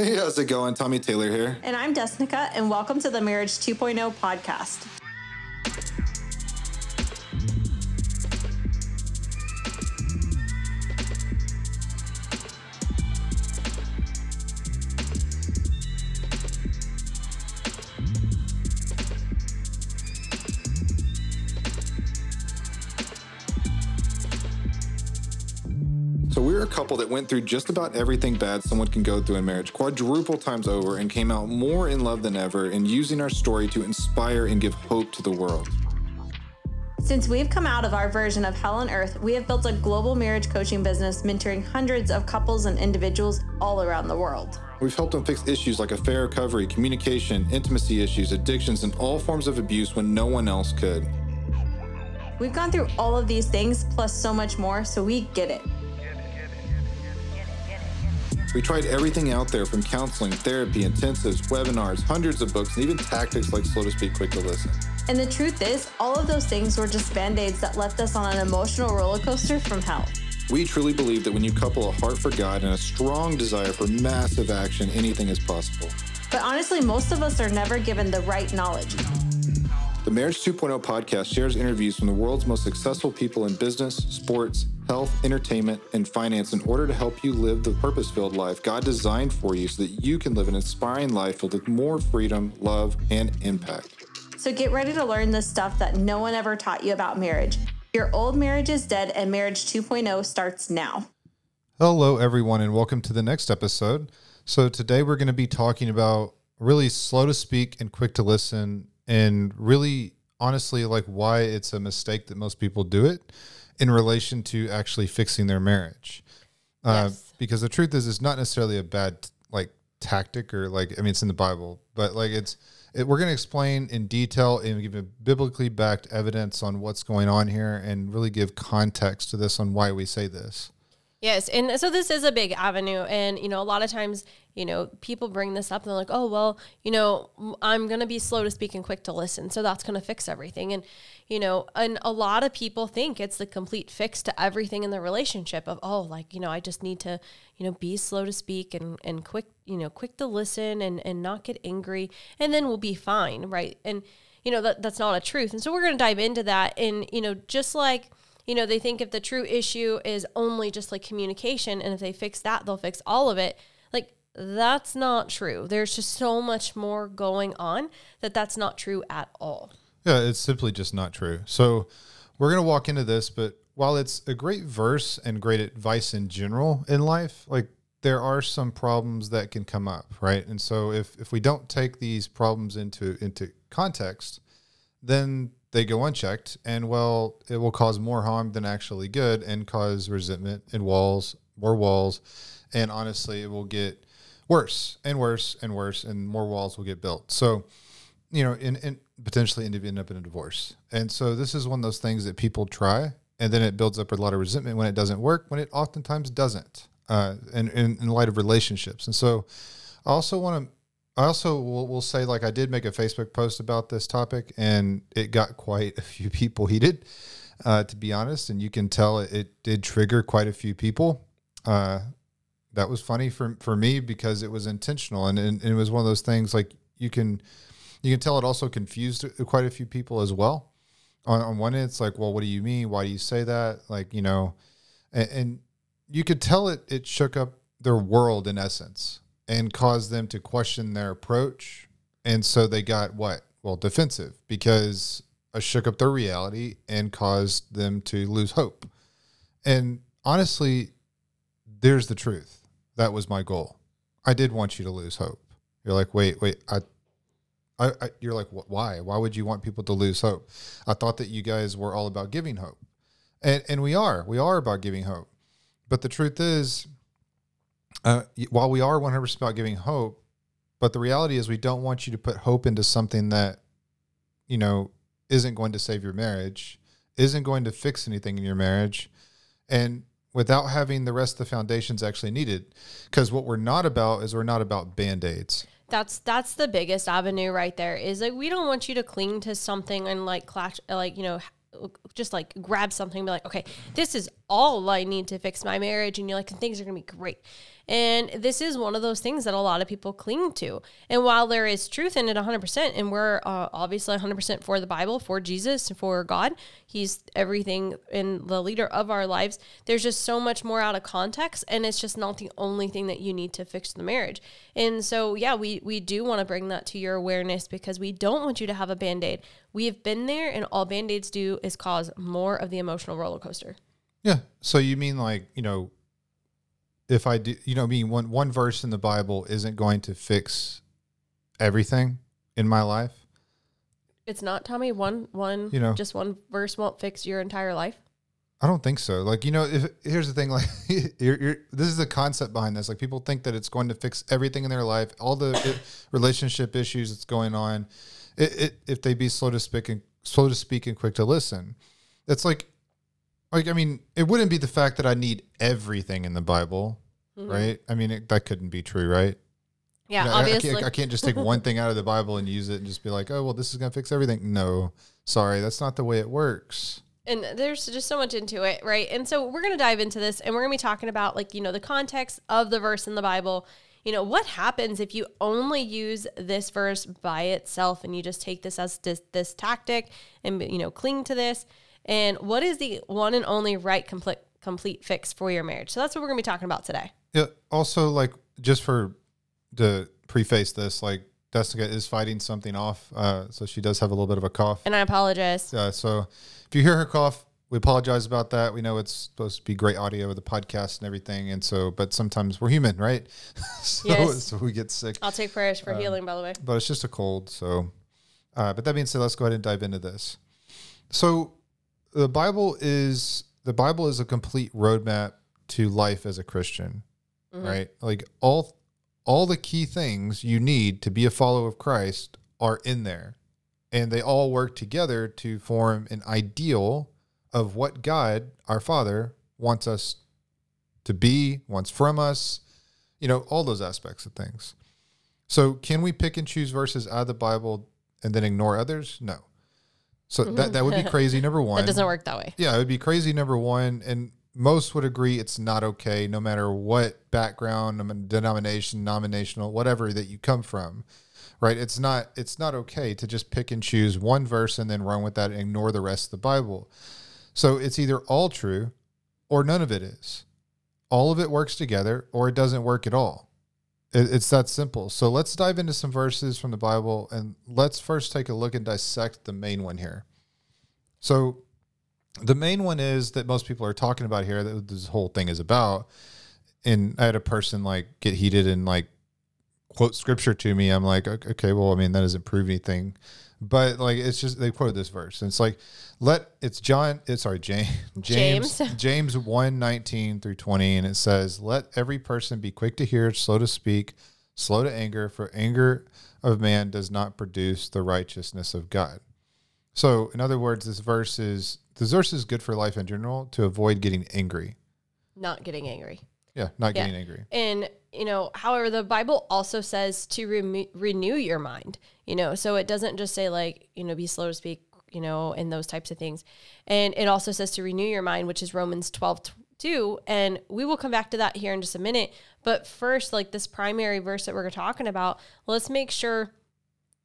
Hey, how's it going? Tommy Taylor here. And I'm Desnekka, and welcome to the Marriage 2.0 podcast. Couple that went through just about everything bad someone can go through in marriage, quadruple times over, and came out more in love than ever, and using our story to inspire and give hope to the world. Since we've come out of our version of hell on earth, we have built a global marriage coaching business mentoring hundreds of couples and individuals all around the world. We've helped them fix issues like affair recovery, communication, intimacy issues, addictions, and all forms of abuse when no one else could. We've gone through all of these things plus so much more, so we get it. We tried everything out there from counseling, therapy, intensives, webinars, hundreds of books, and even tactics like slow to speak, quick to listen. And the truth is, all of those things were just band aids that left us on an emotional roller coaster from hell. We truly believe that when you couple a heart for God and a strong desire for massive action, anything is possible. But honestly, most of us are never given the right knowledge. The Marriage 2.0 podcast shares interviews from the world's most successful people in business, sports, health, entertainment, and finance in order to help you live the purpose filled life God designed for you so that you can live an inspiring life filled with more freedom, love, and impact. So get ready to learn the stuff that no one ever taught you about marriage. Your old marriage is dead, and Marriage 2.0 starts now. Hello, everyone, and welcome to the next episode. So, today we're going to be talking about really slow to speak and quick to listen, and really honestly, like why it's a mistake that most people do it in relation to actually fixing their marriage. Uh, Yes. because the truth is, it's not necessarily a bad like tactic or like, I mean, it's in the Bible, but like it's, it, we're going to explain in detail and give a biblically backed evidence on what's going on here and really give context to this on why we say this. Yes, and so this is a big avenue, and you know, a lot of times, you know, people bring this up and they're like, "Oh, well, you know, I'm gonna be slow to speak and quick to listen, so that's gonna fix everything." And you know, and a lot of people think it's the complete fix to everything in the relationship. Of oh, like you know, I just need to, you know, be slow to speak and and quick, you know, quick to listen and and not get angry, and then we'll be fine, right? And you know, that that's not a truth. And so we're gonna dive into that, and you know, just like you know, they think if the true issue is only just like communication and if they fix that, they'll fix all of it. Like, that's not true. There's just so much more going on that that's not true at all. Yeah, it's simply just not true. So we're going to walk into this, but while it's a great verse and great advice in general in life, like there are some problems that can come up, right? And so if if we don't take these problems into into context, then they go unchecked and well, it will cause more harm than actually good and cause resentment and walls, more walls, and honestly, it will get worse and worse and worse and more walls will get built. So you know, in, in potentially end up- in a divorce. And so this is one of those things that people try, and then it builds up a lot of resentment when it doesn't work, when it oftentimes doesn't, uh, in, in, in light of relationships. And so I also want to, I also will, will say, like, I did make a Facebook post about this topic, and it got quite a few people heated, uh, to be honest. And you can tell it, it did trigger quite a few people. Uh, that was funny for, for me because it was intentional, and, and, and it was one of those things like you can you can tell it also confused quite a few people as well. On, on one end, it's like, well, what do you mean? Why do you say that? Like, you know, and, and you could tell it it shook up their world in essence and caused them to question their approach. And so they got what? Well, defensive because it shook up their reality and caused them to lose hope. And honestly, there's the truth. That was my goal. I did want you to lose hope. You're like, wait, wait, I I, I, you're like, "Wh- why? Why would you want people to lose hope? I thought that you guys were all about giving hope, and and we are. We are about giving hope. But the truth is, uh, while we are 100 percent about giving hope, but the reality is we don't want you to put hope into something that, you know, isn't going to save your marriage, isn't going to fix anything in your marriage, and without having the rest of the foundations actually needed. Because what we're not about is we're not about band aids. That's that's the biggest avenue right there. Is like we don't want you to cling to something and like clutch, like you know, just like grab something and be like, okay, this is all I need to fix my marriage, and you're like, and things are gonna be great. And this is one of those things that a lot of people cling to. And while there is truth in it 100%, and we're uh, obviously 100% for the Bible, for Jesus, for God, He's everything and the leader of our lives, there's just so much more out of context. And it's just not the only thing that you need to fix the marriage. And so, yeah, we, we do want to bring that to your awareness because we don't want you to have a band aid. We have been there, and all band aids do is cause more of the emotional roller coaster. Yeah. So you mean like, you know, if I do, you know, I mean one one verse in the Bible isn't going to fix everything in my life. It's not Tommy. One one You know. just one verse won't fix your entire life. I don't think so. Like, you know, if here's the thing, like you're, you're, this is the concept behind this. Like people think that it's going to fix everything in their life, all the i- relationship issues that's going on. It, it, if they be slow to speak and slow to speak and quick to listen, it's like, like I mean, it wouldn't be the fact that I need everything in the Bible, mm-hmm. right? I mean, it, that couldn't be true, right? Yeah, You know, I- I, obviously. can't, I can't just take one thing out of the Bible and use it and just be like, oh well, this is gonna fix everything. No, sorry, that's not the way it works. and there's just so much into it, right? And so we're going to dive into this and we're going to be talking about like, you know, the context of the verse in the Bible. You know, what happens if you only use this verse by itself and you just take this as this, this tactic and, you know, cling to this? And what is the one and only right complete, complete fix for your marriage? So that's what we're going to be talking about today. Yeah. Also, like just for to preface this, like Desnekka is fighting something off, uh, so she does have a little bit of a cough. And I apologize. Uh, so if you hear her cough, we apologize about that. We know it's supposed to be great audio with the podcast and everything, and so but sometimes we're human, right? so, Yes. so we get sick. I'll take prayers for healing, by the way. but it's just a cold. So, uh, but that being said, let's go ahead and dive into this. So, the Bible is the Bible is a complete roadmap to life as a Christian, mm-hmm. right? Like all all the key things you need to be a follower of Christ are in there, and they all work together to form an ideal of what God, our Father, wants us to be, wants from us. You know, all those aspects of things. So, can we pick and choose verses out of the Bible and then ignore others? No. So that that would be mm-hmm. crazy. Number one, That doesn't work that way. yeah, it would be crazy. Number one, and most would agree it's not okay, no matter what background, denomination, nominational, whatever that you come from, right? It's not it's not okay to just pick and choose one verse and then run with that and ignore the rest of the Bible. So it's either all true or none of it is. All of it works together or it doesn't work at all. It, it's that simple. So let's dive into some verses from the Bible and let's first take a look and dissect the main one here. So the main one is that most people are talking about here that this whole thing is about. And I had a person like get heated and like quote scripture to me. I'm like, "Ok- okay, well, I mean, that doesn't prove anything. But like, it's just, they quoted this verse. And it's like, let, it's John, it's sorry, James, James, James. James 1 19 through 20. And it says, let every person be quick to hear, slow to speak, slow to anger, for anger of man does not produce the righteousness of God. So, in other words, this verse is this verse is good for life in general to avoid getting angry. Not getting angry. Yeah, not Yeah. getting angry. And, you know, however, the Bible also says to remo- renew your mind, you know, so it doesn't just say, like, you know, be slow to speak, you know, and those types of things. And it also says to renew your mind, which is Romans 12, 2. And we will come back to that here in just a minute. But first, like this primary verse that we're talking about, let's make sure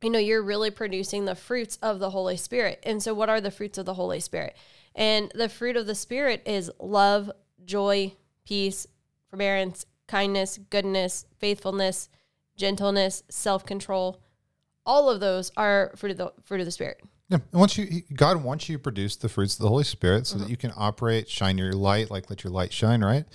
you know you're really producing the fruits of the holy spirit and so what are the fruits of the holy spirit and the fruit of the spirit is love joy peace forbearance kindness goodness faithfulness gentleness self-control all of those are fruit of the fruit of the spirit Yeah. And once you, God wants you to produce the fruits of the Holy Spirit so Mm-hmm. that you can operate, shine your light, like let your light shine, right?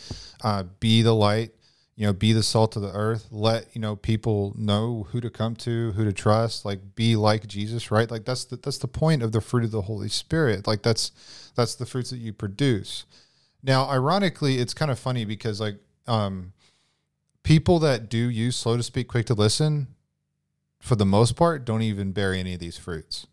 Uh, be the light, you know, be the salt of the earth. Let, you know, people know who to come to, who to trust, like be like Jesus, right? Like that's the, that's the point of the fruit of the Holy Spirit. Like that's, that's the fruits that you produce. Now, ironically, it's kind of funny because like, um, people that do use slow to speak, quick to listen, for the most part, don't even bear any of these fruits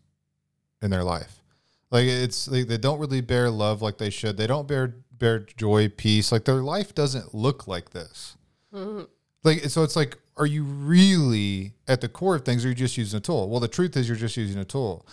in their life. Like it's like they don't really bear love like they should. They don't bear bear joy, peace. Like their life doesn't look like this. Mm-hmm. Like so, it's like, are you really at the core of things? Or are you just using a tool? Well, the truth is, you're just using a tool.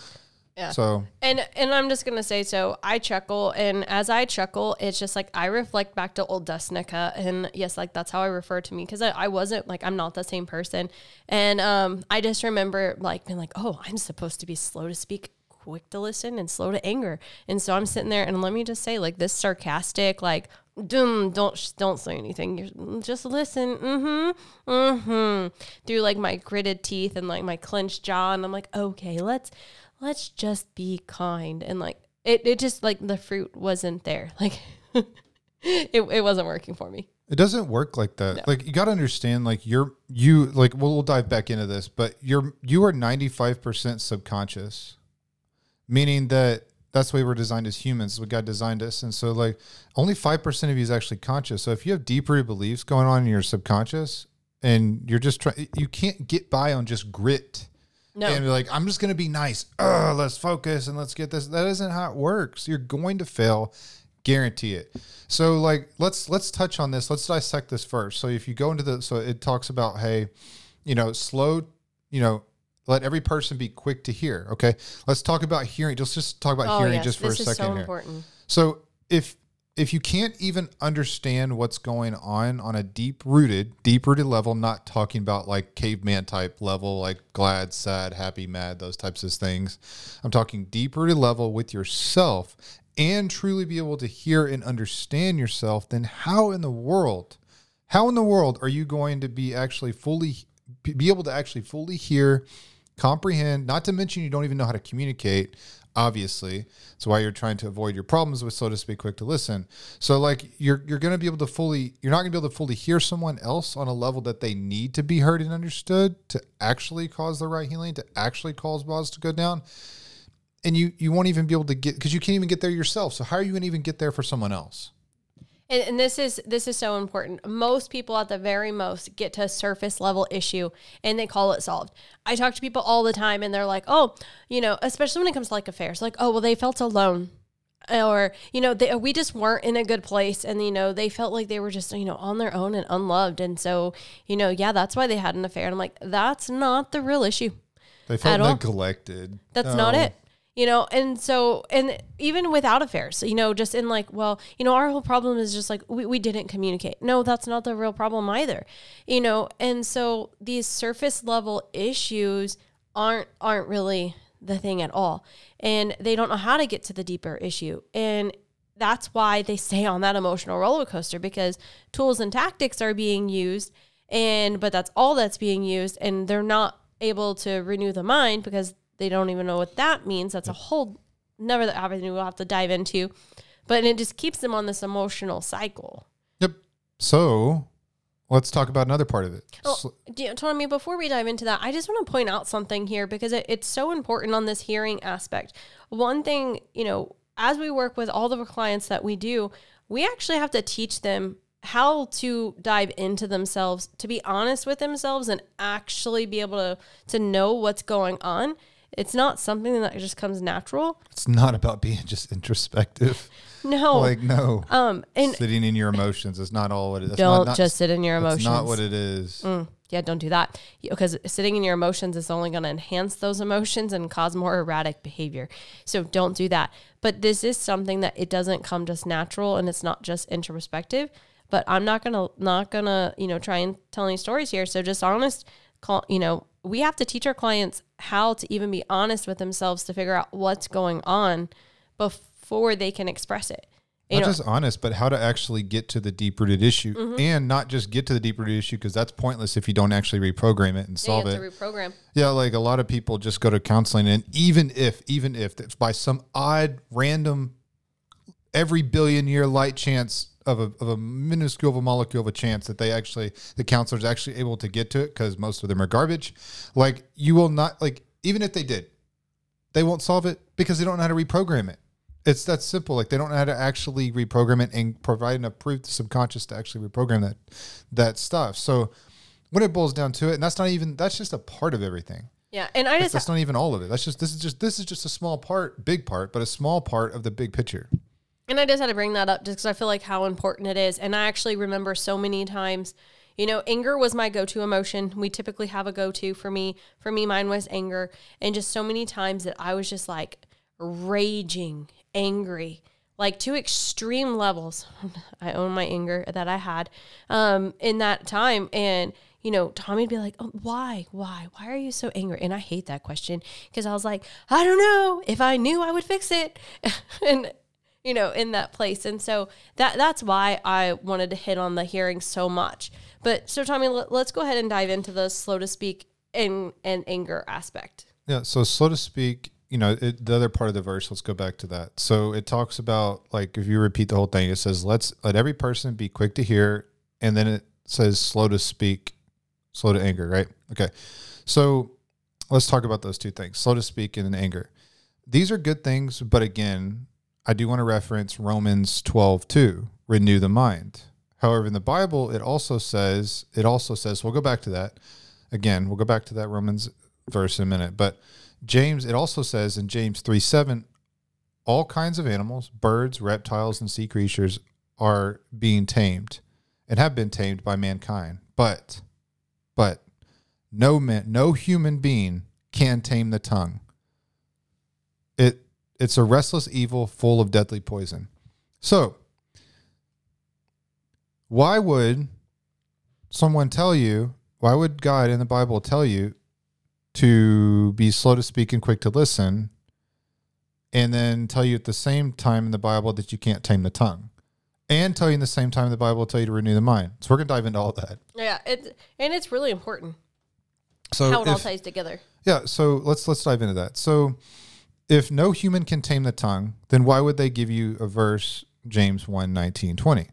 Yeah. So And and I'm just gonna say so. I chuckle, and as I chuckle, it's just like I reflect back to old Desnekka, and yes, like that's how I refer to me because I, I wasn't like I'm not the same person, and um, I just remember like being like, oh, I'm supposed to be slow to speak, quick to listen, and slow to anger, and so I'm sitting there, and let me just say, like this sarcastic, like, Dum, don't sh- don't say anything. You're, just listen. Mm-hmm. Mm-hmm. Through like my gritted teeth and like my clenched jaw, and I'm like, okay, let's let's just be kind and like it, it just like the fruit wasn't there like it, it wasn't working for me It doesn't work like that. Like you got to understand, like you're you like we'll, we'll dive back into this, but you're you are ninety five percent subconscious, meaning that that's the way we're designed as humans. We God designed us, and so like only five percent of you is actually conscious. So if you have deep rooted beliefs going on in your subconscious, and you're just trying, you can't get by on just grit. no And be like, I'm just going to be nice. Ugh, let's focus and let's get this. That isn't how it works. You're going to fail. Guarantee it. So like, let's, let's touch on this. Let's dissect this first. So if you go into the, so it talks about, Hey, you know, slow, you know, let every person be quick to hear. Okay. Let's talk about hearing. Just, just talk about oh hearing yes just for this a second so here. important So if if you can't even understand what's going on on a deep rooted, deep rooted level, not talking about like caveman type level, like glad, sad, happy, mad, those types of things. I'm talking deep rooted level with yourself and truly be able to hear and understand yourself, then how in the world, how in the world are you going to be actually fully be able to actually fully hear, comprehend, not to mention you don't even know how to communicate, obviously. That's why you're trying to avoid your problems with so to speak quick to listen. So like you're you're gonna be able to fully you're not gonna be able to fully hear someone else on a level that they need to be heard and understood to actually cause the right healing, to actually cause balls to go down. And you you won't even be able to get because you can't even get there yourself. So how are you gonna even get there for someone else? And, and this is this is so important. Most people at the very most get to a surface level issue and they call it solved. I talk to people all the time and they're like oh you know especially when it comes to like affairs like oh well they felt alone or you know they, we just weren't in a good place. And you know they felt like they were just you know on their own and unloved. And so you know yeah that's why they had an affair. And i'm like that's not the real issue They felt neglected. that's not it you know and so and even without affairs you know just in like well you know our whole problem is just like we, we didn't communicate. No that's not the real problem either you know and so these surface level issues aren't aren't really the thing at all and they don't know how to get to the deeper issue and that's why they stay on that emotional roller coaster because tools and tactics are being used and but that's all that's being used and they're not able to renew the mind because they don't even know what that means that's a whole never that avenue we'll have to dive into but it just keeps them on this emotional cycle Yep. So let's talk about another part of it. Oh, Sl- do you, Tommy, before we dive into that, I just want to point out something here because it, it's so important on this hearing aspect. One thing, you know, as we work with all the clients that we do, we actually have to teach them how to dive into themselves, to be honest with themselves, and actually be able to to know what's going on. It's not something that just comes natural. It's not about being just introspective. No, Like no. um, and Sitting in your emotions is not all what it is. don't not, not, just sit in your That's emotions. not what it is. Mm, yeah, don't do that because sitting in your emotions is only going to enhance those emotions and cause more erratic behavior. So don't do that. But this is something that it doesn't come just natural and it's not just introspective. But I'm not gonna not gonna you know try and tell any stories here. So just honest, call you know we have to teach our clients how to even be honest with themselves to figure out what's going on before they can express it. You Not know, just honest, but how to actually get to the deep rooted issue Mm-hmm. and not just get to the deep rooted issue because that's pointless if you don't actually reprogram it and you solve have it. to reprogram. Yeah, like a lot of people just go to counseling, and even if, even if by some odd, random, every billion year light chance of a, of a minuscule of a molecule of a chance that they actually, the counselor's actually able to get to it because most of them are garbage. Like, you will not, like, even if they did, they won't solve it because they don't know how to reprogram it. It's that simple. Like they don't know how to actually reprogram it and provide enough proof to subconscious to actually reprogram that that stuff. So when it boils down to it, and that's not even that's just a part of everything. Yeah, and I just That's not even all of it. That's just this is just this is just a small part, big part, but a small part of the big picture. And I just had to bring that up just because I feel like how important it is. And I actually remember so many times, you know, anger was my go to emotion. We typically have a go to for me. For me, mine was anger. And just so many times that I was just like, raging, angry, like to extreme levels. I own my anger that I had um, in that time. And, you know, Tommy'd be like, oh, why? Why? Why are you so angry? And I hate that question because I was like, I don't know. If I knew, I would fix it. and, you know, in that place. And so that that's why I wanted to hit on the hearing so much. But so Tommy, let, us go ahead and dive into the slow to speak and and anger aspect. Yeah. So slow to speak you know, it, the other part of the verse, let's go back to that. So it talks about like if you repeat the whole thing, it says, "Let's let every person be quick to hear," and then it says, "Slow to speak, slow to anger." Right? Okay. So let's talk about those two things: slow to speak and anger. These are good things, but again, I do want to reference Romans twelve two, renew the mind. However, in the Bible, it also says it also says we'll go back to that again. We'll go back to that Romans verse in a minute, but James, it also says in James 3 7, all kinds of animals, birds, reptiles, and sea creatures are being tamed and have been tamed by mankind. But, but, no man, no human being can tame the tongue. It, it's a restless evil full of deadly poison. So, why would someone tell you, why would God in the Bible tell you to be slow to speak and quick to listen, and then tell you at the same time in the Bible that you can't tame the tongue, and tell you in the same time in the Bible tell you to renew the mind. So we're gonna dive into all that. Yeah, it's and it's really important. So how it if, all ties together. Yeah, so let's let's dive into that. So if no human can tame the tongue, then why would they give you a verse James 1, 19, 20?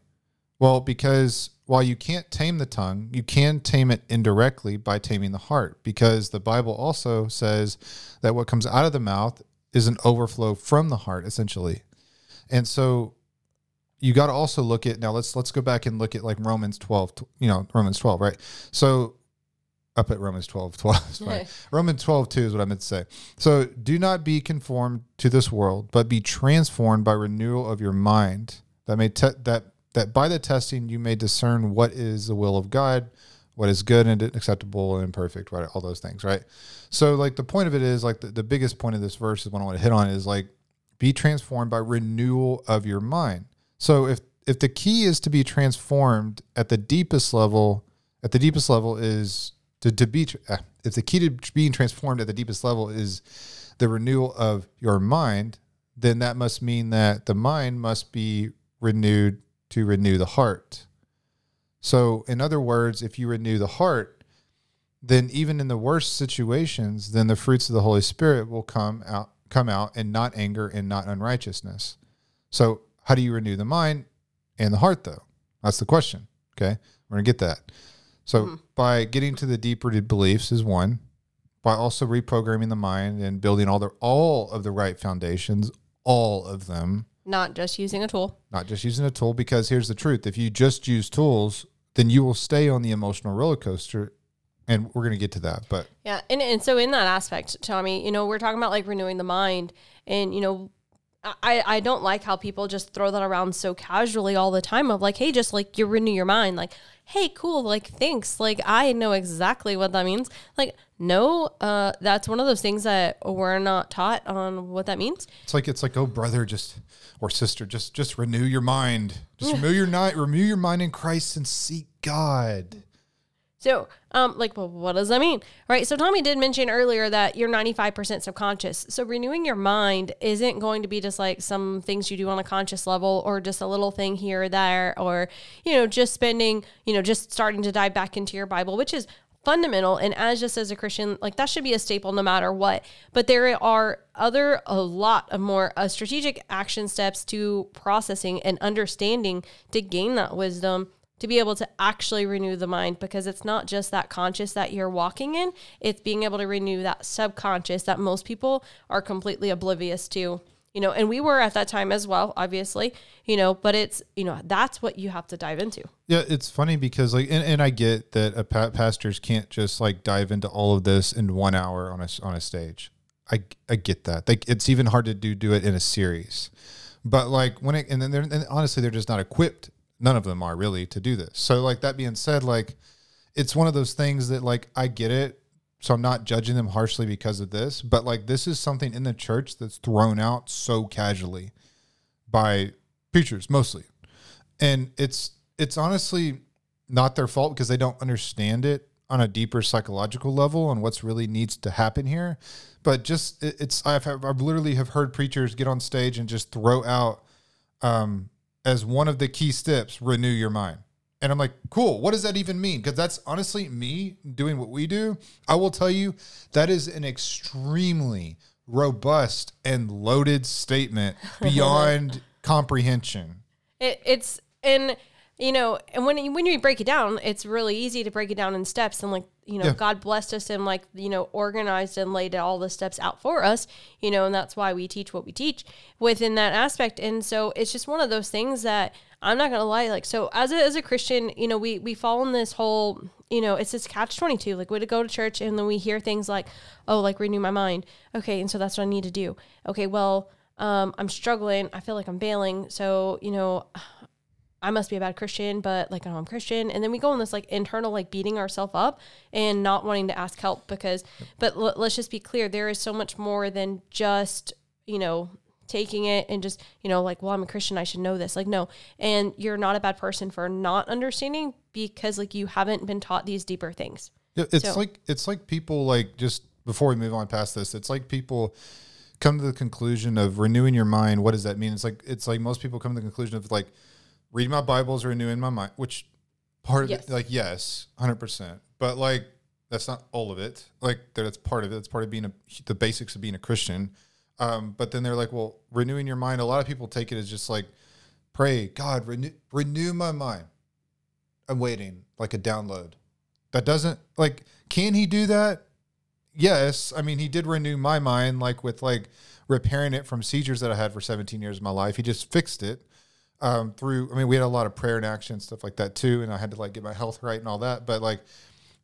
Well, because while you can't tame the tongue, you can tame it indirectly by taming the heart, because the Bible also says that what comes out of the mouth is an overflow from the heart, essentially. And so you got to also look at now let's let's go back and look at like Romans 12, you know, Romans 12, right? So up at Romans 12, 12. Right. Romans 12, 2 is what I meant to say. So do not be conformed to this world, but be transformed by renewal of your mind that may te- that that by the testing you may discern what is the will of God, what is good and acceptable and perfect, right? All those things, right? So, like, the point of it is, like, the, the biggest point of this verse is what I want to hit on is like, be transformed by renewal of your mind. So, if if the key is to be transformed at the deepest level, at the deepest level is to, to be, uh, if the key to being transformed at the deepest level is the renewal of your mind, then that must mean that the mind must be renewed to renew the heart. So, in other words, if you renew the heart, then even in the worst situations, then the fruits of the Holy Spirit will come out come out and not anger and not unrighteousness. So, how do you renew the mind and the heart though? That's the question. Okay? We're to get that. So, mm-hmm. by getting to the deep rooted beliefs is one, by also reprogramming the mind and building all the all of the right foundations, all of them not just using a tool. Not just using a tool, because here's the truth: if you just use tools, then you will stay on the emotional roller coaster. And we're going to get to that, but yeah, and and so in that aspect, Tommy, you know, we're talking about like renewing the mind, and you know, I, I don't like how people just throw that around so casually all the time of like, hey, just like you renew your mind. Like, hey, cool, like thanks. Like I know exactly what that means. Like, no, uh, that's one of those things that we're not taught on what that means. It's like it's like, oh brother, just or sister, just just renew your mind. Just renew your night, renew your mind in Christ and seek God. So, um, like, well, what does that mean? Right. So, Tommy did mention earlier that you're 95% subconscious. So, renewing your mind isn't going to be just like some things you do on a conscious level or just a little thing here or there, or, you know, just spending, you know, just starting to dive back into your Bible, which is fundamental and as just as a christian like that should be a staple no matter what but there are other a lot of more uh, strategic action steps to processing and understanding to gain that wisdom to be able to actually renew the mind because it's not just that conscious that you're walking in, it's being able to renew that subconscious that most people are completely oblivious to. You know, and we were at that time as well, obviously, you know, but it's, you know, that's what you have to dive into. Yeah, it's funny because, like, and, and I get that a pa- pastors can't just like dive into all of this in one hour on a, on a stage. I, I get that. Like, it's even hard to do do it in a series. But like when it and then they're and honestly they're just not equipped none of them are really to do this. So like that being said, like it's one of those things that like I get it. So I'm not judging them harshly because of this, but like this is something in the church that's thrown out so casually by preachers mostly. And it's it's honestly not their fault because they don't understand it on a deeper psychological level and what's really needs to happen here. But just it's I've I've literally have heard preachers get on stage and just throw out um, as one of the key steps renew your mind. And I'm like, cool. What does that even mean? Because that's honestly me doing what we do. I will tell you that is an extremely robust and loaded statement beyond comprehension. It, it's and you know, and when when you break it down, it's really easy to break it down in steps. And like you know, Yeah. God blessed us and like you know organized and laid all the steps out for us. You know, and that's why we teach what we teach within that aspect. And so it's just one of those things that I'm not gonna lie. Like so, as a as a Christian, you know, we we fall in this whole you know it's this catch twenty two. Like we to go to church and then we hear things like, oh, like renew my mind. Okay, and so that's what I need to do. Okay, well. Um, I'm struggling. I feel like I'm failing. So, you know, I must be a bad Christian, but like I know I'm Christian. And then we go in this like internal like beating ourselves up and not wanting to ask help because, but l- let's just be clear, there is so much more than just, you know, taking it and just, you know, like, well, I'm a Christian, I should know this. Like, no. And you're not a bad person for not understanding because like you haven't been taught these deeper things. Yeah, It's So- like it's like people like just before we move on past this, it's like people come to the conclusion of renewing your mind. What does that mean? It's like it's like most people come to the conclusion of like reading my Bibles, renewing my mind, which part of Yes. it like yes, hundred percent. But like that's not all of it. Like that's part of it. That's part of being a the basics of being a Christian. Um, but then they're like, well, renewing your mind. A lot of people take it as just like pray, God, renew renew my mind. I'm waiting, like a download. That doesn't like can he do that? Yes. I mean, he did renew my mind like with like repairing it from seizures that I had for 17 years of my life. He just fixed it um through I mean, we had a lot of prayer and action stuff like that too and I had to like get my health right and all that, but like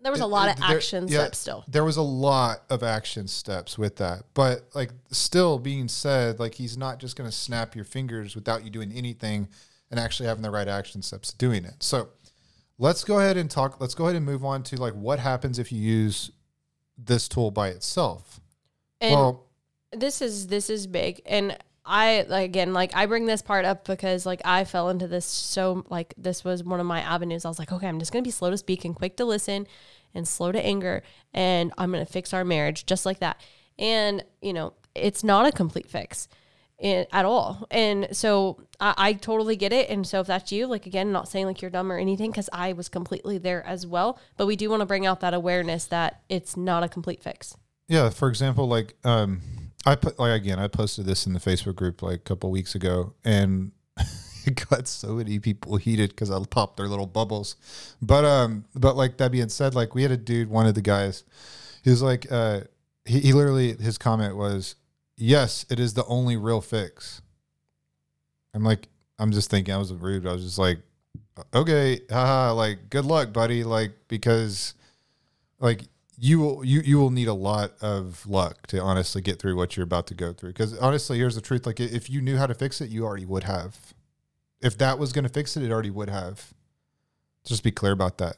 There was a lot of there- action yeah, steps still. There was a lot of action steps with that. But like still being said, like he's not just going to snap your fingers without you doing anything and actually having the right action steps doing it. So let's go ahead and talk let's go ahead and move on to like what happens if you use this tool by itself. And well, this is this is big and i again like i bring this part up because like i fell into this so like this was one of my avenues. I was like okay i'm just gonna be slow to speak and quick to listen and slow to anger and i'm gonna fix our marriage just like that. And you know it's not a complete fix i- at all. And so I, I totally get it. And so if that's you like again not saying like you're dumb or anything because i was completely there as well. But we do want to bring out that awareness that it's not a complete fix. Yeah, for example, like um, I put like again, I posted this in the Facebook group like a couple weeks ago, and it got so many people heated because I popped their little bubbles. But um, but like that being said, like we had a dude, one of the guys, he was like, uh, he, he literally his comment was, "Yes, it is the only real fix." I'm like, I'm just thinking, I was rude. I was just like, okay, haha, like good luck, buddy, like because like you will you you will need a lot of luck to honestly get through what you're about to go through. Because honestly here's the truth like if you knew how to fix it you already would have. If that was going to fix it it already would have. Just be clear about that.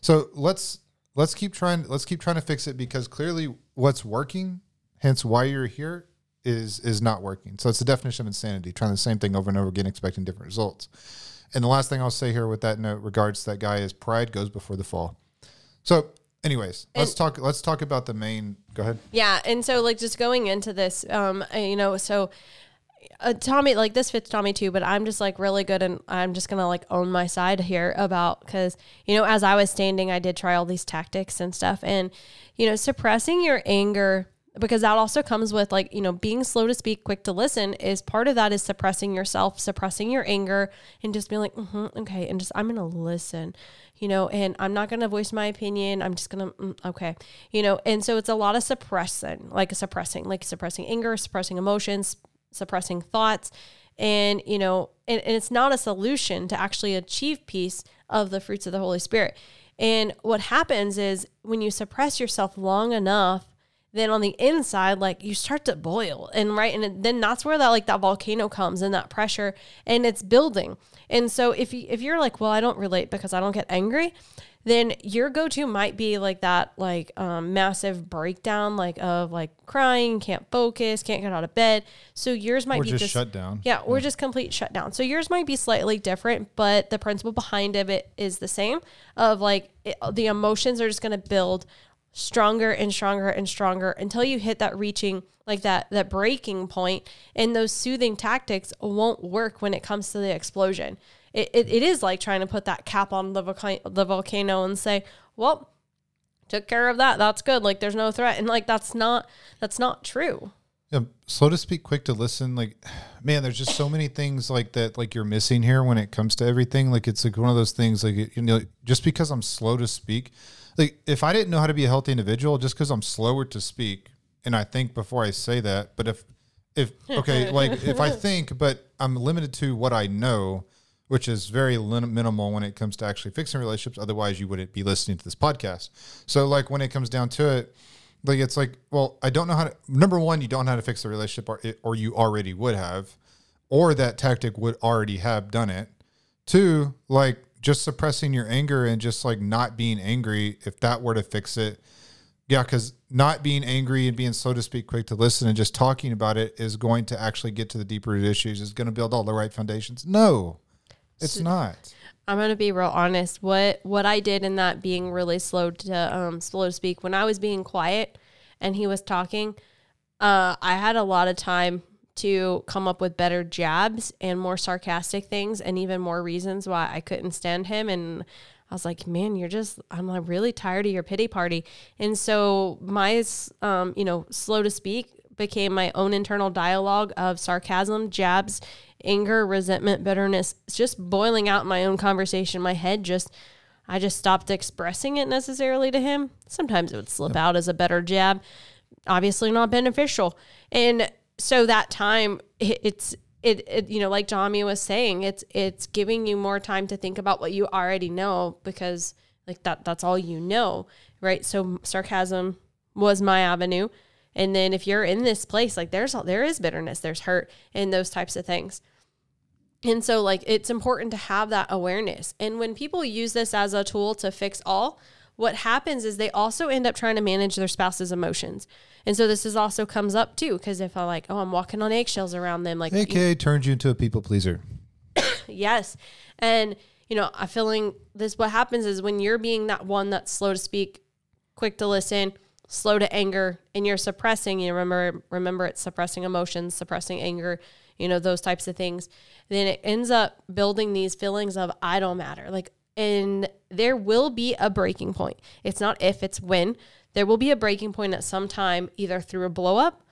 So let's let's keep trying let's keep trying to fix it because clearly what's working hence why you're here is is not working. So it's the definition of insanity trying the same thing over and over again expecting different results. And the last thing i'll say here with that note regards to that guy is pride goes before the fall. So anyways let's talk let's talk about the main go ahead. Yeah, and so like just going into this, um, you know, so uh, Tommy, like this fits Tommy too, but I'm just like really good, and I'm just gonna like own my side here about because you know as I was standing, I did try all these tactics and stuff, and you know suppressing your anger because that also comes with like you know being slow to speak, quick to listen is part of that is suppressing yourself, suppressing your anger, and just being like, hmm okay, and just I'm gonna listen you know, and I'm not to voice my opinion. I'm just to, mm, okay, you know, and so it's a lot of suppressing, like suppressing, like suppressing anger, suppressing emotions, suppressing thoughts. And, you know, and, and it's not a solution to actually achieve peace of the fruits of the Holy Spirit. And what happens is when you suppress yourself long enough, then on the inside, like you start to boil and right. And then that's where that like that volcano comes and that pressure and it's building. And so if you, if you're like, well, I don't relate because I don't get angry, then your go-to might be like that like um, massive breakdown like of like crying can't focus can't get out of bed so yours might Or be just just shut down. yeah or just complete shutdown so yours might be slightly different but the principle behind of it is the same of like it, the emotions are just going to build stronger and stronger and stronger until you hit that reaching like that that breaking point and those soothing tactics won't work when it comes to the explosion it, it, it is like trying to put that cap on the, volcano, the volcano and say well took care of that that's good like there's no threat and like that's not that's not true Yeah, slow to speak, quick to listen. Like, man, there's just so many things like that. Like you're missing here when it comes to everything. Like it's like one of those things. Like you know, just because I'm slow to speak, like if I didn't know how to be a healthy individual, just because I'm slower to speak and I think before I say that, but if if okay, like if I think, but I'm limited to what I know, which is very lim- minimal when it comes to actually fixing relationships. Otherwise, you wouldn't be listening to this podcast. So, like when it comes down to it, like it's like, well, I don't know how to. Number one, you don't know how to fix the relationship, or or you already would have, or that tactic would already have done it. Two, like just suppressing your anger and just like not being angry. If that were to fix it, yeah, because not being angry and being slow to speak, quick to listen, and just talking about it is going to actually get to the deeper issues. Is going to build all the right foundations. No, it's not. I'm gonna be real honest. What what I did in that being really slow to um slow to speak when I was being quiet and he was talking, uh, I had a lot of time to come up with better jabs and more sarcastic things and even more reasons why I couldn't stand him and I was like, man, you're just, I'm like really tired of your pity party. And so my, um, you know, slow to speak became my own internal dialogue of sarcasm, jabs, anger, resentment, bitterness, it's just boiling out in my own conversation. My head just, I just stopped expressing it necessarily to him. Sometimes it would slip out as a better jab, obviously not beneficial. And so that time, it, it's, it, it, you know, like Tommy was saying, it's, it's giving you more time to think about what you already know because like that, that's all you know. Right. So sarcasm was my avenue. And then if you're in this place, like there's, there is bitterness, there's hurt and those types of things. And so, like, it's important to have that awareness. And when people use this as a tool to fix all, what happens is they also end up trying to manage their spouse's emotions. And so, this is also comes up too, because if I like, oh, I'm walking on eggshells around them, like, AK turns you into a people pleaser. yes. And, you know, I feeling this, what happens is when you're being that one that's slow to speak, quick to listen, slow to anger, and you're suppressing, you remember, remember it's suppressing emotions, suppressing anger, you know, those types of things, then it ends up building these feelings of I don't matter. Like, and there will be a breaking point. It's not if, it's when. There will be a breaking point at some time, either through a blow up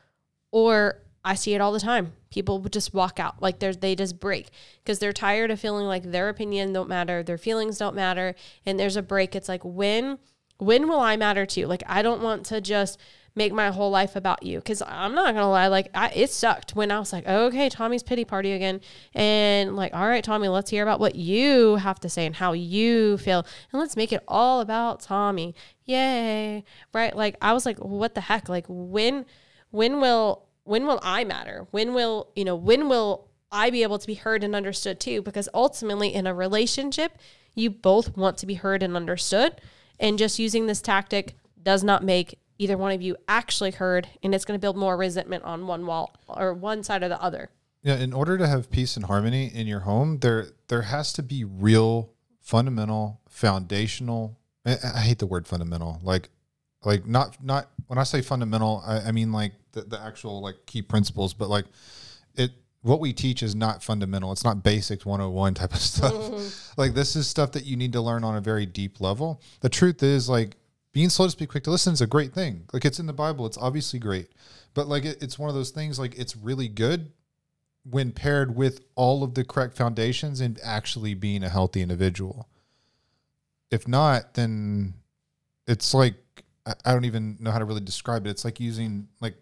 or I see it all the time. People just walk out like they're they just break because they're tired of feeling like their opinion don't matter, their feelings don't matter, and there's a break. It's like when when will I matter to you? Like I don't want to just make my whole life about you because I'm not gonna lie, like I, it sucked when I was like, okay, Tommy's pity party again, and like, all right, Tommy, let's hear about what you have to say and how you feel, and let's make it all about Tommy. Yay, right? Like I was like, what the heck? Like when when will when will I matter? When will, you know, when will I be able to be heard and understood too? Because ultimately in a relationship, you both want to be heard and understood. And just using this tactic does not make either one of you actually heard. And it's going to build more resentment on one wall or one side or the other. Yeah, in order to have peace and harmony in your home, there there has to be real, fundamental, foundational. I, I hate the word fundamental. Like, like not not when I say fundamental, I, I mean like the, the actual like key principles. But like it, what we teach is not fundamental. It's not basics 101 type of stuff. Mm-hmm. Like this is stuff that you need to learn on a very deep level. The truth is like being slow to speak, quick to listen is a great thing. Like it's in the Bible. It's obviously great. But like it, it's one of those things like it's really good when paired with all of the correct foundations and actually being a healthy individual. If not, then it's like I- I don't even know how to really describe it. It's like using like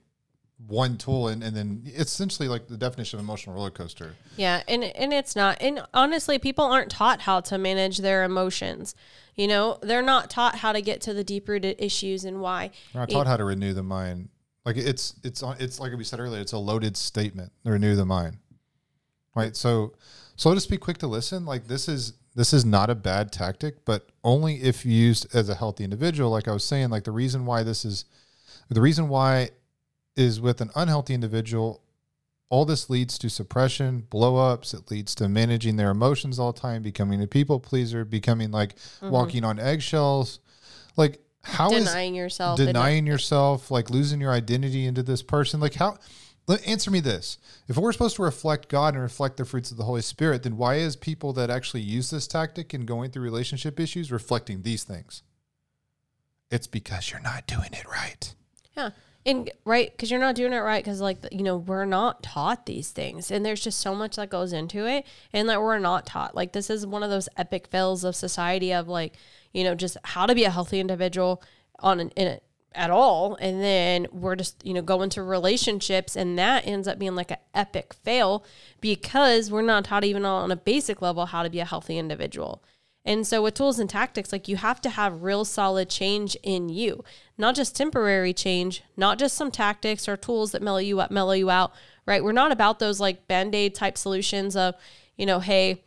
one tool and, and then it's essentially like the definition of emotional roller coaster. Yeah, and and it's not. And honestly, people aren't taught how to manage their emotions. You know, they're not taught how to get to the deep rooted issues and why. We're not taught how to renew the mind. Like it's it's it's like we said earlier, it's a loaded statement. Renew the mind. Right. So so just be quick to listen. Like this is this is not a bad tactic, but only if used as a healthy individual. Like I was saying, like the reason why this is the reason why is with an unhealthy individual, all this leads to suppression, blow ups. It leads to managing their emotions all the time, becoming a people pleaser, becoming like mm-hmm. walking on eggshells. Like, how is denying yourself. and denying yourself, like losing your identity into this person? Like, how? Answer me this: If we're supposed to reflect God and reflect the fruits of the Holy Spirit, then why is people that actually use this tactic in going through relationship issues reflecting these things? It's because you're not doing it right. Yeah. And right, because you're not doing it right, because like you know we're not taught these things, and there's just so much that goes into it, and that we're not taught. Like this is one of those epic fails of society of like you know just how to be a healthy individual on an, in it at all, and then we're just you know go into relationships, and that ends up being like an epic fail because we're not taught even on a basic level how to be a healthy individual. And so with tools and tactics, like you have to have real solid change in you, not just temporary change, not just some tactics or tools that mellow you up, mellow you out, right? We're not about those like band-aid type solutions of, you know, hey,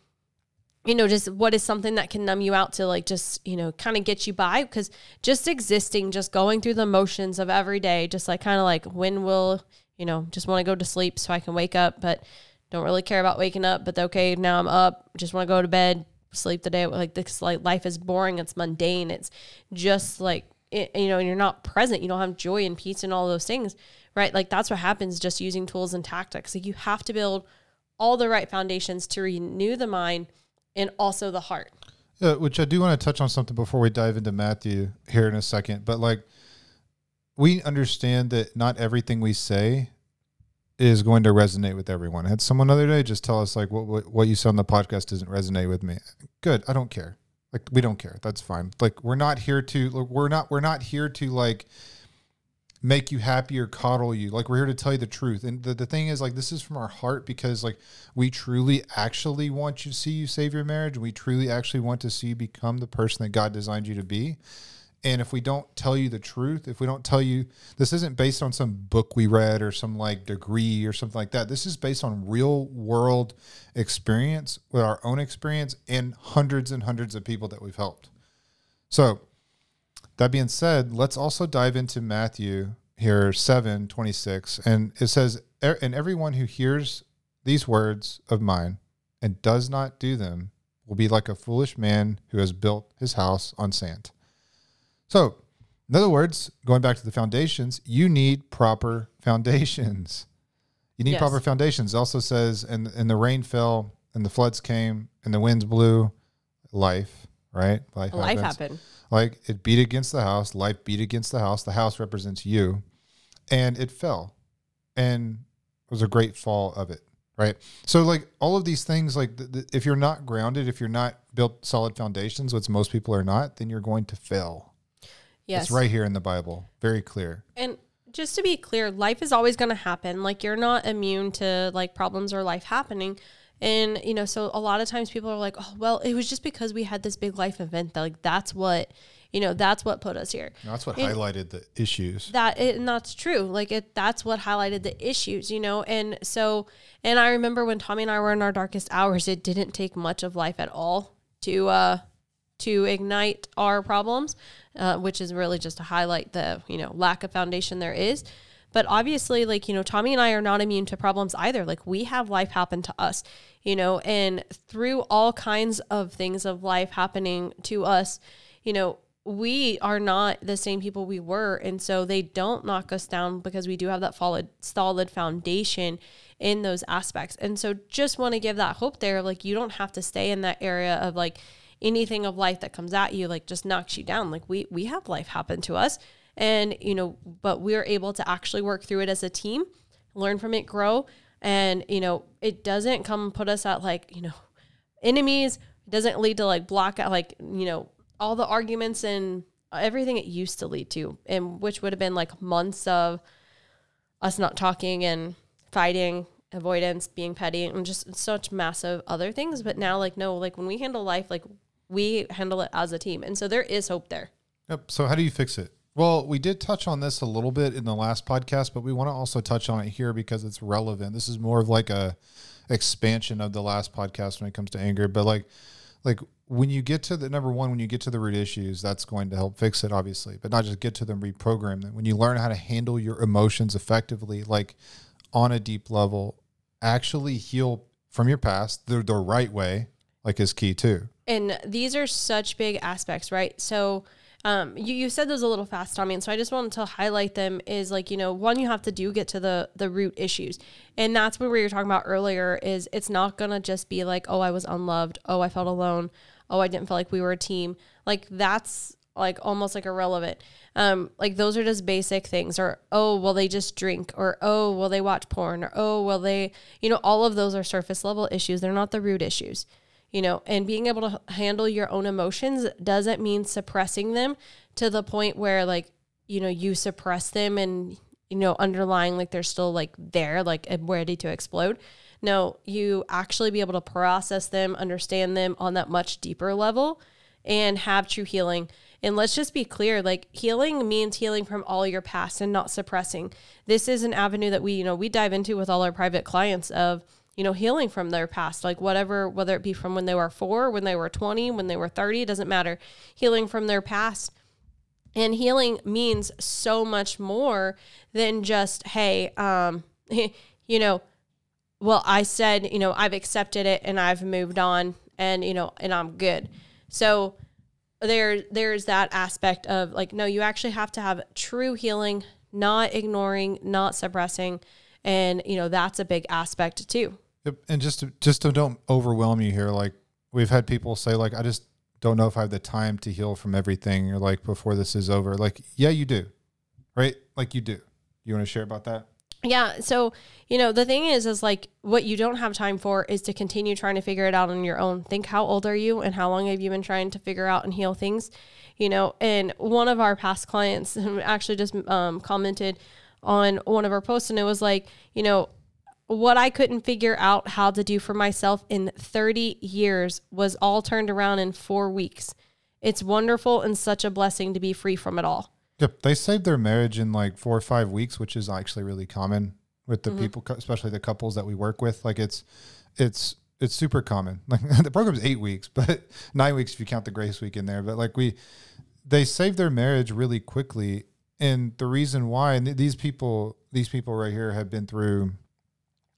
you know, just what is something that can numb you out to like just, you know, kind of get you by because just existing, just going through the motions of every day, just like kind of like when will, you know, just want to go to sleep so I can wake up, but don't really care about waking up, but okay, now I'm up, just want to go to bed, sleep the day like this like life is boring it's mundane it's just like it, you know and you're not present you don't have joy and peace and all those things right like that's what happens just using tools and tactics like you have to build all the right foundations to renew the mind and also the heart Yeah, which I do want to touch on something before we dive into Matthew here in a second. But like, we understand that not everything we say is going to resonate with everyone. I had someone the other day just tell us like, what, what what you said on the podcast doesn't resonate with me. Good, I don't care. Like, we don't care. That's fine. Like, we're not here to. We're not. We're not here to like make you happy or coddle you. Like we're here to tell you the truth. And the, the thing is like this is from our heart because like we truly actually want you to see you save your marriage. We truly actually want to see you become the person that God designed you to be. And if we don't tell you the truth, if we don't tell you this isn't based on some book we read or some like degree or something like that. This is based on real world experience with our own experience and hundreds and hundreds of people that we've helped. So that being said, let's also dive into Matthew here, 7 26. And it says, "E- And everyone who hears these words of mine and does not do them will be like a foolish man who has built his house on sand. So, in other words, going back to the foundations, you need proper foundations. You need Yes. proper foundations. It also says, and, and the rain fell, and the floods came, and the winds blew. Life, right? Life, life happens. happened Like it beat against the house, life beat against the house. The house represents you, and it fell, and it was a great fall of it, right? So like all of these things, like th- th- if you're not grounded, if you're not built solid foundations, which most people are not, then you're going to fail. Yes It's right here in the Bible, very clear. And just to be clear, life is always going to happen. Like you're not immune to like problems or life happening. And you know, so a lot of times people are like, "Oh, well, it was just because we had this big life event that like that's what, you know, that's what put us here." That's what And- highlighted the issues. that it, and that's true like it that's what highlighted the issues you know and so and i remember when tommy and i were in our darkest hours it didn't take much of life at all to uh to ignite our problems uh, which is really just to highlight the you know lack of foundation there is. But obviously like you know tommy and i are not immune to problems either. Like we have life happen to us you know and through all kinds of things of life happening to us you know we are not the same people we were. And so they don't knock us down because we do have that solid solid foundation in those aspects. And so just want to give that hope there. Like you don't have to stay in that area of like anything of life that comes at you like just knocks you down. Like we we have life happen to us. And you know but we're able to actually work through it as a team learn from it grow. And you know it doesn't come put us at like you know enemies. It doesn't lead to like block out like you know all the arguments and everything it used to lead to and which would have been like months of us not talking and fighting avoidance being petty and just such massive other things. But now like no like when we handle life like we handle it as a team and so there is hope there Yep. So how do you fix it? Well, we did touch on this a little bit in the last podcast, but we want to also touch on it here because it's relevant. This is more of like a expansion of the last podcast when it comes to anger. But like like when you get to the number one, when you get to the root issues, that's going to help fix it, obviously, but not just get to them, reprogram them. When you learn how to handle your emotions effectively, like on a deep level, actually heal from your past the, the right way, like is key too. And these are such big aspects, right? So, um, you, you said those a little fast, Tommy, and so I just wanted to highlight them. Is like you know, one you have to do get to the the root issues, and that's what we were talking about earlier. Is it's not gonna just be like, oh, I was unloved, oh, I felt alone, oh, I didn't feel like we were a team. Like that's like almost like irrelevant. Um, like those are just basic things, or oh, well, they just drink, or oh, well, they watch porn, or oh, well, they, you know, all of those are surface level issues. They're not the root issues you know, and being able to handle your own emotions doesn't mean suppressing them to the point where like, you know, you suppress them and, you know, underlying like they're still like there, like ready to explode. No, you actually be able to process them, understand them on that much deeper level and have true healing. And let's just be clear, like healing means healing from all your past and not suppressing. This is an avenue that we, you know, we dive into with all our private clients of you know, healing from their past, like whatever, whether it be from when they were four, when they were 20, when they were 30, doesn't matter. Healing from their past. And healing means so much more than just, hey, um, you know, well, I said, you know, I've accepted it and I've moved on and, you know, and I'm good. So there, there's that aspect of like, no, you actually have to have true healing, not ignoring, not suppressing. And, you know, that's a big aspect too. Yep. And just to, just to don't overwhelm you here, like we've had people say, like, I just don't know if I have the time to heal from everything or like before this is over. Like, yeah, you do. Right? Like you do. You want to share about that? Yeah. So, you know, the thing is, is like what you don't have time for is to continue trying to figure it out on your own. Think how old are you and how long have you been trying to figure out and heal things, you know? And one of our past clients actually just um, commented on one of our posts and it was like, you know, what I couldn't figure out how to do for myself in 30 years was all turned around in four weeks. It's wonderful and such a blessing to be free from it all. Yep. They saved their marriage in like four or five weeks, which is actually really common with the mm-hmm. people, especially the couples that we work with. Like it's, it's, it's super common. Like the program's eight weeks, but nine weeks if you count the grace week in there. But like we, they saved their marriage really quickly. And the reason why, and these people, these people right here have been through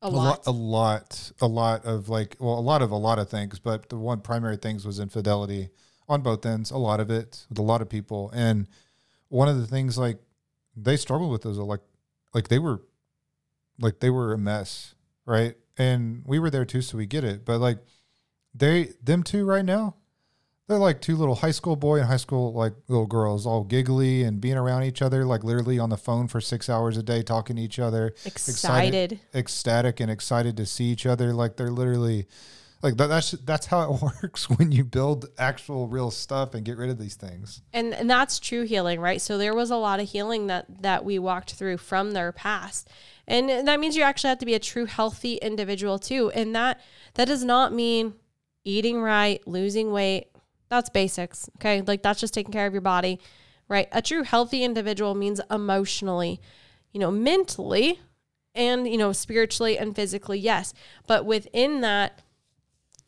a lot. a lot, a lot of like, well, a lot of a lot of things, but the one primary things was infidelity on both ends. A lot of it with a lot of people, and one of the things like they struggled with those like, like they were, like they were a mess, right? And we were there too, so we get it. But like they, them two right now, they're like two little high school boy and high school like little girls, all giggly and being around each other, like literally on the phone for six hours a day, talking to each other, excited, excited ecstatic, and excited to see each other. Like they're literally, like that, that's that's how it works when you build actual real stuff and get rid of these things. And and that's true healing, right? So there was a lot of healing that that we walked through from their past. And that means you actually have to be a true healthy individual too. And that that does not mean eating right, losing weight, that's basics. Okay. Like that's just taking care of your body, right? A true healthy individual means emotionally, you know, mentally and, you know, spiritually and physically, yes. But within that,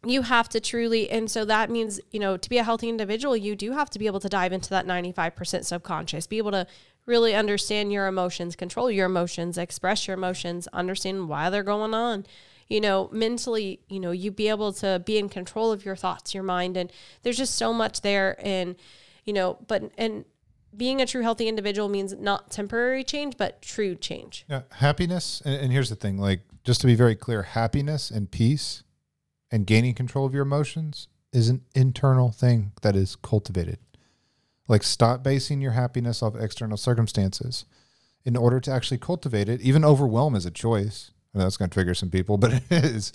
you have to truly, and so that means, you know, to be a healthy individual, you do have to be able to dive into that 95% subconscious, be able to really understand your emotions, control your emotions, express your emotions, understand why they're going on you know, mentally, you know, you be able to be in control of your thoughts, your mind. And there's just so much there. And, you know, but, and, being a true healthy individual means not temporary change, but true change. Yeah. Happiness. And, and here's the thing like, just to be very clear, happiness and peace and gaining control of your emotions is an internal thing that is cultivated. Like, stop basing your happiness off external circumstances. In order to actually cultivate it, even overwhelm is a choice that's going to trigger some people, but it is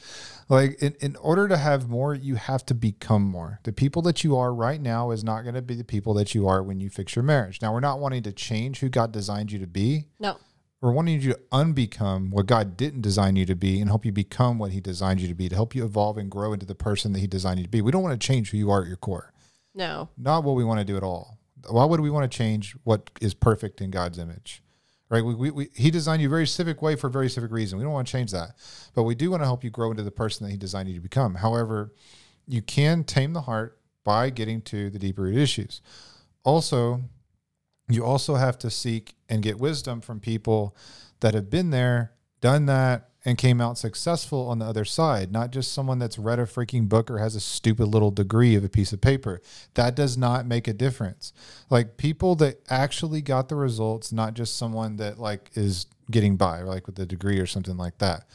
like in, in order to have more, you have to become more. The people that you are right now is not going to be the people that you are when you fix your marriage. Now, we're not wanting to change who God designed you to be. No. We're wanting you to unbecome what God didn't design you to be and help you become what He designed you to be, to help you evolve and grow into the person that He designed you to be. We don't want to change who you are at your core. No. Not what we want to do at all. Why would we want to change what is perfect in God's image? Right? We, we, we, he designed you very civic way for a very civic reason. We don't want to change that, but we do want to help you grow into the person that he designed you to become. However, you can tame the heart by getting to the deeper root issues. Also, you also have to seek and get wisdom from people that have been there, done that, and came out successful on the other side, not just someone that's read a freaking book or has a stupid little degree of a piece of paper. That does not make a difference. Like people that actually got the results, not just someone that like is getting by, like with a degree or something like that.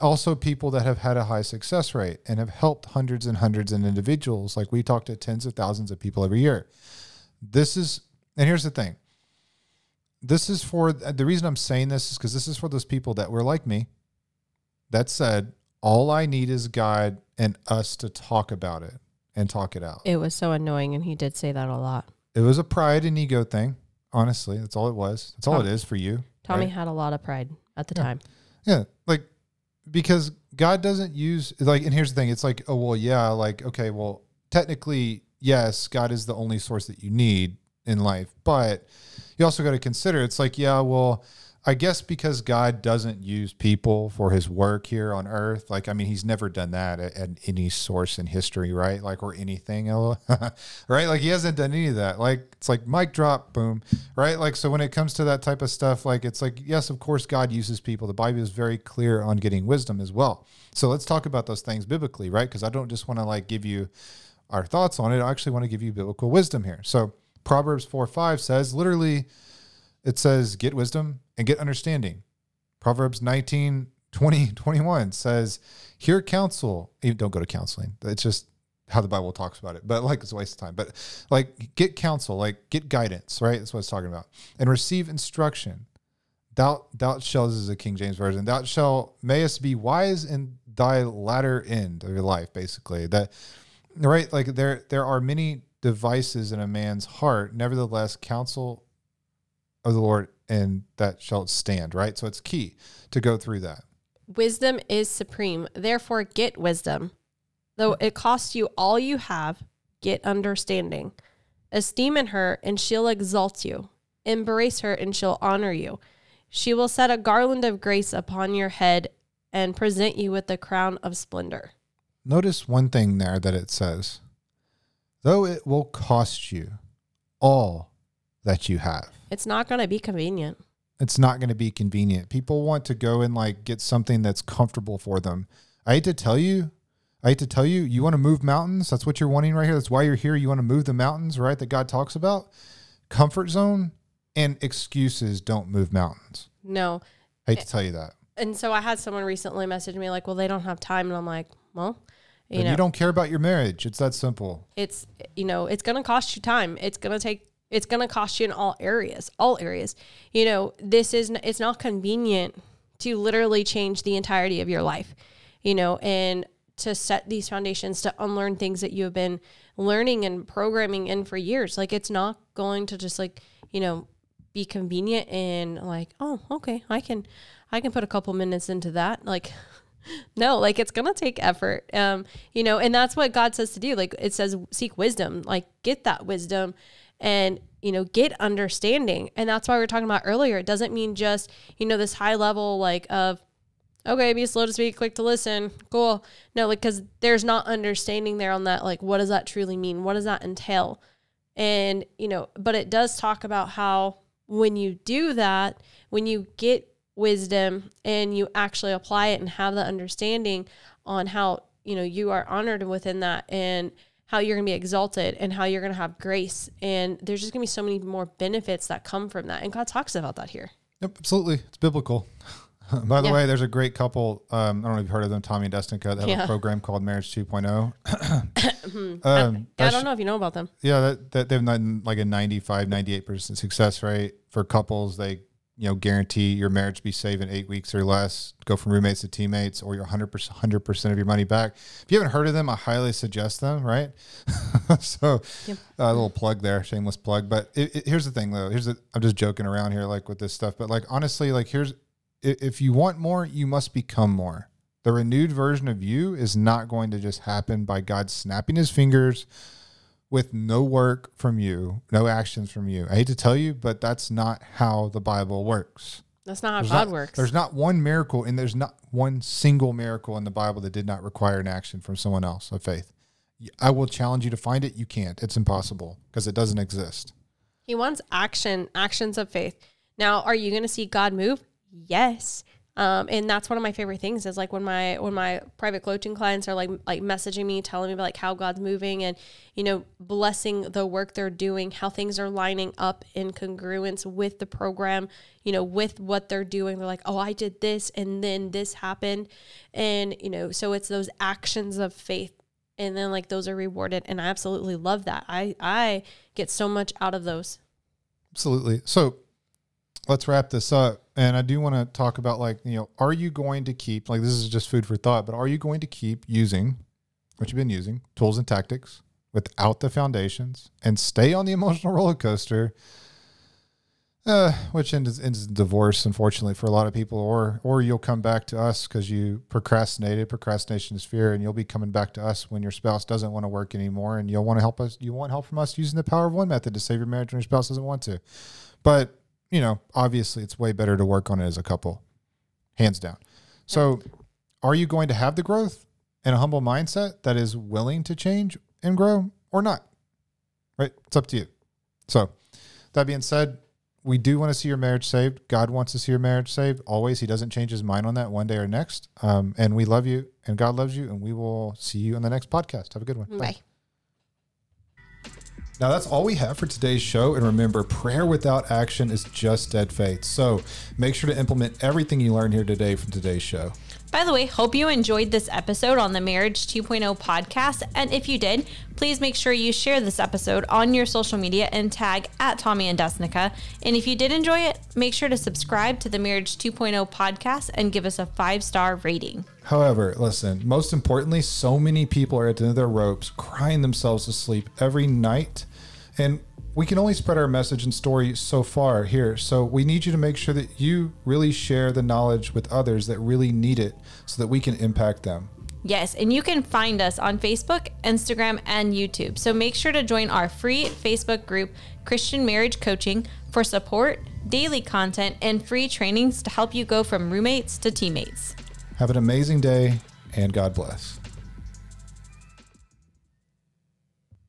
Also, people that have had a high success rate and have helped hundreds and hundreds of individuals. Like we talk to tens of thousands of people every year. This is, and here's the thing this is for the reason I'm saying this is because this is for those people that were like me. That said, all I need is God and us to talk about it and talk it out. It was so annoying, and he did say that a lot. It was a pride and ego thing. Honestly, that's all it was. That's all it is for you. Tommy right? had a lot of pride at the Yeah. time. Yeah, like because God doesn't use like, and here's the thing: it's like, oh well, yeah, like okay, well, technically, yes, God is the only source that you need in life, but you also got to consider it's like, yeah, well, I guess because God doesn't use people for His work here on Earth, like I mean, He's never done that at, at any source in history, right? Like or anything, right? Like He hasn't done any of that. Like it's like mic drop, boom, right? Like so when it comes to that type of stuff, like it's like yes, of course God uses people. The Bible is very clear on getting wisdom as well. So let's talk about those things biblically, right? Because I don't just want to like give you our thoughts on it. I actually want to give you biblical wisdom here. So Proverbs 4 5 says literally, it says, get wisdom and get understanding. Proverbs 19, 20, 21 says, hear counsel. Don't go to counseling. It's just how the Bible talks about it. But like it's a waste of time. But like get counsel, like get guidance, right? That's what it's talking about. And receive instruction. Thou thou shalt this is a King James version. Thou shalt mayest be wise in thy latter end of your life, basically. That right, like there there are many devices in a man's heart, nevertheless, counsel of the Lord and that shall stand, right? So it's key to go through that. Wisdom is supreme. Therefore, get wisdom. Though it costs you all you have, get understanding. Esteem in her, and she'll exalt you. Embrace her, and she'll honor you. She will set a garland of grace upon your head and present you with the crown of splendor. Notice one thing there that it says, though it will cost you all that you have. It's not going to be convenient. It's not going to be convenient. People want to go and like get something that's comfortable for them. I hate to tell you, I hate to tell you, you want to move mountains. That's what you're wanting right here. That's why you're here. You want to move the mountains, right? That God talks about. Comfort zone and excuses don't move mountains. No. I hate to tell you that. And so I had someone recently message me like, "Well, they don't have time," and I'm like, "Well, you know, you don't care about your marriage, it's that simple. it's you know it's going to cost you time it's going to take it's going to cost you in all areas all areas. You know this is it's not convenient to literally change the entirety of your life you know and to set these foundations to unlearn things that you have been learning and programming in for years. Like it's not going to just like you know be convenient and like oh okay i can i can put a couple minutes into that. Like no like it's gonna take effort um you know and that's what god says to do. Like it says seek wisdom. Like get that wisdom and you know get understanding. And that's why we were talking about earlier. It doesn't mean just you know this high level like of okay be slow to speak quick to listen cool. No like because there's not understanding there on that like what does that truly mean? What does that entail? And you know but it does talk about how when you do that when you get wisdom and you actually apply it and have the understanding on how you know you are honored within that and how you're going to be exalted and how you're going to have grace and there's just going to be so many more benefits that come from that and god talks about that here Yep, absolutely. It's biblical. By the Yeah. way, there's a great couple. Um, I don't know if you've heard of them, Tommy and Desnekka. They have Yeah. a program called Marriage 2.0. um, i that's- don't know if you know about them Yeah, that, that they've like a 95, 98% success rate for couples. They, you know, guarantee your marriage to be saved in eight weeks or less, go from roommates to teammates, or your 100%, 100% of your money back. If you haven't heard of them, I highly suggest them, right? so, Yep. a little plug there, shameless plug. But it, it- here's the thing, though. Here's the, I'm just joking around here, like with this stuff. But like honestly, like here's if you want more, you must become more. The renewed version of you is not going to just happen by God snapping His fingers with no work from you, no actions from you. I hate to tell you, but that's not how the Bible works. that's not how There's god not, works There's not one miracle, and there's not one single miracle in the Bible that did not require an action from someone else of faith. I will challenge you to find it. You can't. It's impossible because it doesn't exist. He wants action, actions of faith. Now, are you going to see God move? Yes. Um, and that's one of my favorite things is like when my when my private coaching clients are like like messaging me, telling me about like how God's moving and you know blessing the work they're doing, how things are lining up in congruence with the program, you know, with what they're doing. They're like, oh, I did this and then this happened, and you know, so it's those actions of faith, and then like those are rewarded, and I absolutely love that. I I get so much out of those. Absolutely. So let's wrap this up. And I do want to talk about like, you know, are you going to keep, like, this is just food for thought, but are you going to keep using what you've been using, tools and tactics, without the foundations and stay on the emotional roller coaster? Uh, which ends, ends in divorce, unfortunately, for a lot of people, or or you'll come back to us because you procrastinated. Procrastination is fear, and you'll be coming back to us when your spouse doesn't want to work anymore, and you'll want to help us. You want help from us using the power of one method to save your marriage when your spouse doesn't want to. But you know, obviously it's way better to work on it as a couple, hands down. So, are you going to have the growth and a humble mindset that is willing to change and grow or not? Right? It's up to you. So, that being said, we do want to see your marriage saved. God wants to see your marriage saved always. He doesn't change his mind on that one day or next. Um, and we love you and God loves you. And we will see you on the next podcast. Have a good one. Bye. Now, that's all we have for today's show. And remember, prayer without action is just dead faith. So make sure to implement everything you learned here today from today's show. By the way, hope you enjoyed this episode on the Marriage 2.0 podcast. And if you did, please make sure you share this episode on your social media and tag at Tommy and Desnekka. And if you did enjoy it, make sure to subscribe to the Marriage 2.0 podcast and give us a five star rating. However, listen, most importantly, so many people are at the end of their ropes, crying themselves to sleep every night. And we can only spread our message and story so far here. So we need you to make sure that you really share the knowledge with others that really need it so that we can impact them. Yes, and you can find us on Facebook, Instagram, and YouTube. So make sure to join our free Facebook group, Christian Marriage Coaching, for support, daily content, and free trainings to help you go from roommates to teammates. Have an amazing day and God bless.